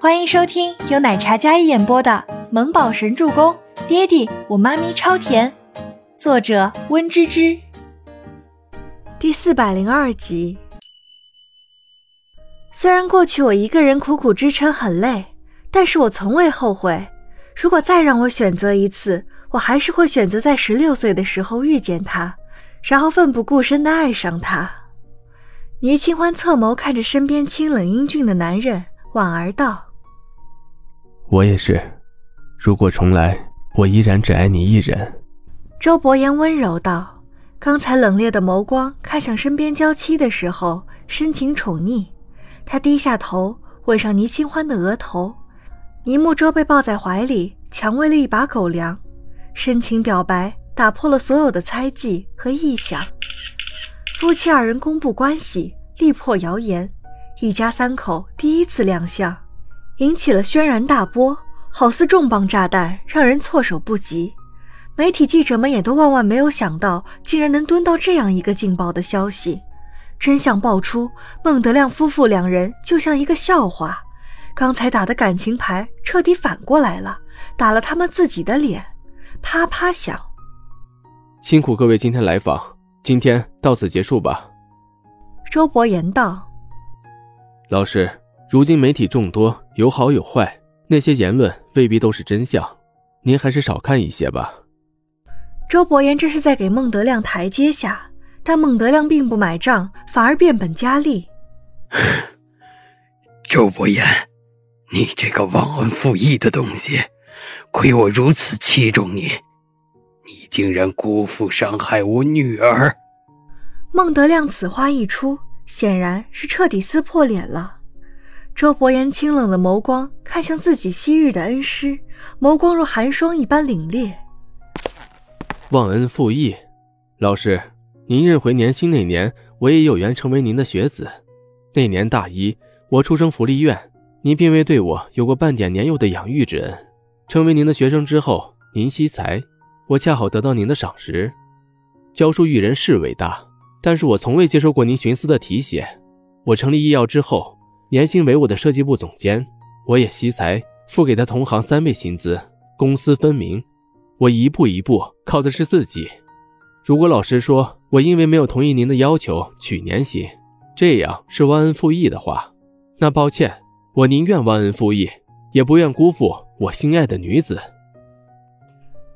欢迎收听由奶茶嘉一演播的《萌宝神助攻》，爹地我妈咪超甜，作者温芝芝。第四百零二集。虽然过去我一个人苦苦支撑很累，但是我从未后悔。如果再让我选择一次，我还是会选择在十六岁的时候遇见他，然后奋不顾身的爱上他。倪清欢侧眸看着身边清冷英俊的男人，婉儿道。我也是，如果重来，我依然只爱你一人。周伯言温柔道：“刚才冷冽的眸光看向身边娇妻的时候，深情宠溺。”他低下头吻上倪清欢的额头，倪木舟被抱在怀里，强喂了一把狗粮，深情表白打破了所有的猜忌和臆想。夫妻二人公布关系，力破谣言，一家三口第一次亮相。引起了轩然大波，好似重磅炸弹，让人措手不及。媒体记者们也都万万没有想到，竟然能蹲到这样一个劲爆的消息。真相爆出，孟德亮夫妇两人就像一个笑话。刚才打的感情牌彻底反过来了，打了他们自己的脸，啪啪响。辛苦各位今天来访，今天到此结束吧。周伯言道：“老师。”如今媒体众多，有好有坏，那些言论未必都是真相，您还是少看一些吧。周伯言这是在给孟德亮台阶下，但孟德亮并不买账，反而变本加厉。周伯言，你这个忘恩负义的东西，亏我如此器重你，你竟然辜负伤害我女儿。孟德亮此话一出，显然是彻底撕破脸了。周伯言清冷的眸光看向自己昔日的恩师，眸光如寒霜一般凛冽。忘恩负义，老师，您认回年薪那年，我也有缘成为您的学子。那年大一，我出生福利院，您并未对我有过半点年幼的养育之恩。成为您的学生之后，您惜才，我恰好得到您的赏识。教书育人是伟大，但是我从未接受过您徇私的提携。我成立医药之后。年薪为我的设计部总监，我也惜才付给他同行三倍薪资，公私分明。我一步一步靠的是自己。如果老师说我因为没有同意您的要求取年薪，这样是忘恩负义的话，那抱歉，我宁愿忘恩负义，也不愿辜负我心爱的女子。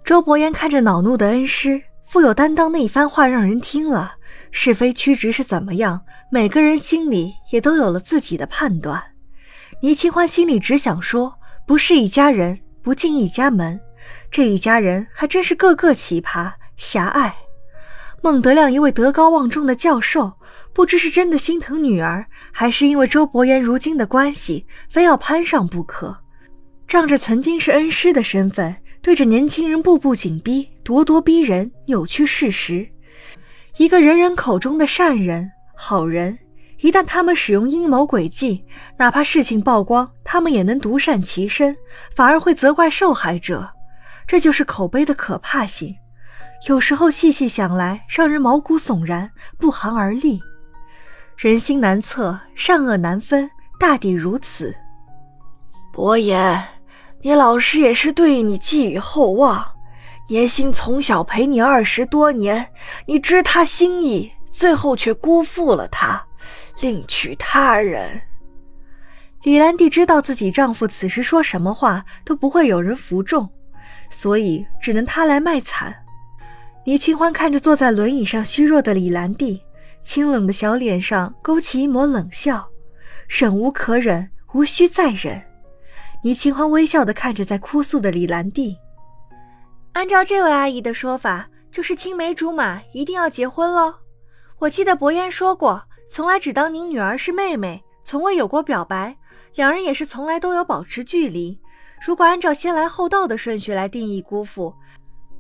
周伯言看着恼怒的恩师，富有担当那一番话让人听了。是非曲直是怎么样？每个人心里也都有了自己的判断。倪清欢心里只想说：不是一家人，不进一家门。这一家人还真是个个奇葩狭隘。孟德亮一位德高望重的教授，不知是真的心疼女儿，还是因为周伯言如今的关系，非要攀上不可。仗着曾经是恩师的身份，对着年轻人步步紧逼，咄咄逼人，扭曲事实。一个人人口中的善人、好人，一旦他们使用阴谋诡计，哪怕事情曝光，他们也能独善其身，反而会责怪受害者。这就是口碑的可怕性。有时候细细想来，让人毛骨悚然，不寒而栗。人心难测，善恶难分，大抵如此。伯言，你老师也是对你寄予厚望。年薪从小陪你二十多年，你知他心意，最后却辜负了他，另娶他人。李兰娣知道自己丈夫此时说什么话都不会有人服众，所以只能他来卖惨。倪清欢看着坐在轮椅上虚弱的李兰娣，清冷的小脸上勾起一抹冷笑，忍无可忍，无需再忍。倪清欢微笑的看着在哭诉的李兰娣。按照这位阿姨的说法，就是青梅竹马，一定要结婚喽。我记得伯言说过，从来只当您女儿是妹妹，从未有过表白。两人也是从来都有保持距离。如果按照先来后到的顺序来定义辜负，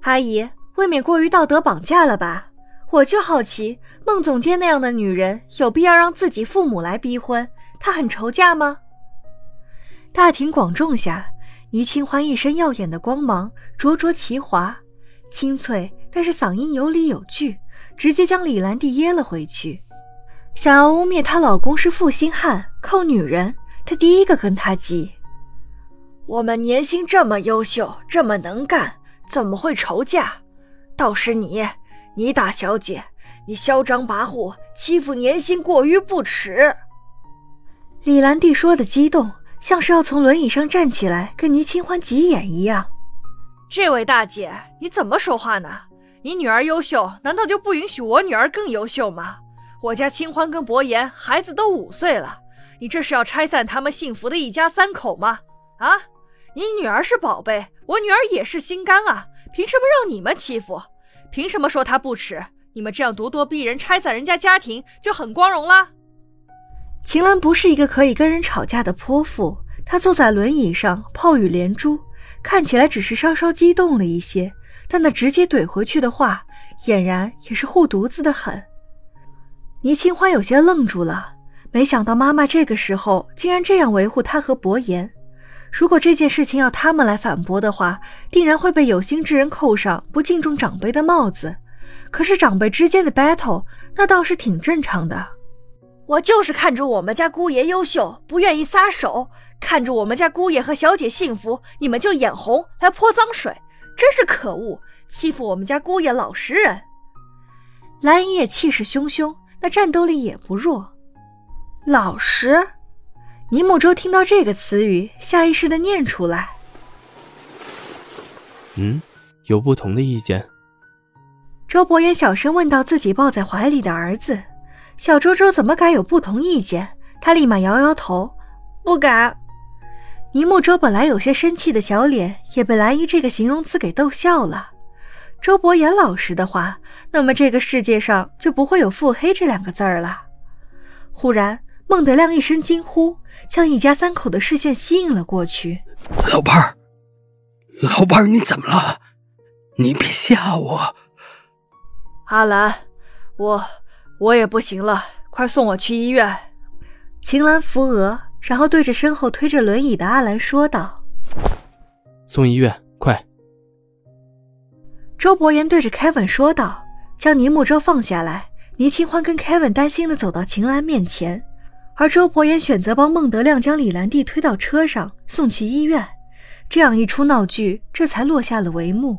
阿姨未免过于道德绑架了吧？我就好奇，孟总监那样的女人，有必要让自己父母来逼婚？她很愁嫁吗？大庭广众下。倪清欢一身耀眼的光芒，灼灼其华，清脆，但是嗓音有理有据，直接将李兰娣噎了回去。想要污蔑她老公是负心汉、扣女人，她第一个跟他急。我们年薪这么优秀，这么能干，怎么会愁嫁？倒是你，你大小姐，你嚣张跋扈，欺负年薪过于不耻。李兰娣说的激动，像是要从轮椅上站起来跟倪清欢急眼一样。这位大姐，你怎么说话呢？你女儿优秀，难道就不允许我女儿更优秀吗？我家清欢跟博言孩子都五岁了，你这是要拆散他们幸福的一家三口吗？啊，你女儿是宝贝，我女儿也是心肝啊，凭什么让你们欺负？凭什么说她不耻？你们这样咄咄逼人，拆散人家家庭就很光荣啦？秦岚不是一个可以跟人吵架的泼妇，她坐在轮椅上，炮雨连珠，看起来只是稍稍激动了一些，但那直接怼回去的话，俨然也是护犊子的很。倪清欢有些愣住了，没想到妈妈这个时候竟然这样维护她和伯言。如果这件事情要他们来反驳的话，定然会被有心之人扣上不敬重长辈的帽子。可是长辈之间的 battle，那倒是挺正常的。我就是看着我们家姑爷优秀，不愿意撒手；看着我们家姑爷和小姐幸福，你们就眼红来泼脏水，真是可恶！欺负我们家姑爷老实人。蓝姨也气势汹汹。那战斗力也不弱，老实。倪木舟听到这个词语，下意识的念出来。嗯，有不同的意见。周伯言小声问到自己抱在怀里的儿子：“小周周怎么敢有不同意见？”他立马摇摇头：“不敢。”倪木舟本来有些生气的小脸，也被蓝衣这个形容词给逗笑了。周伯言老实的话，那么这个世界上就不会有腹黑这两个字儿了。忽然，孟德亮一声惊呼，将一家三口的视线吸引了过去。老伴儿，老伴儿，你怎么了？你别吓我。阿兰，我我也不行了，快送我去医院。秦岚扶额，然后对着身后推着轮椅的阿兰说道：“送医院，快。”周伯言对着 Kevin 说道：“将倪木舟放下来。”倪清欢跟 Kevin 担心的走到秦岚面前，而周伯言选择帮孟德亮将李兰娣推到车上送去医院。这样一出闹剧，这才落下了帷幕。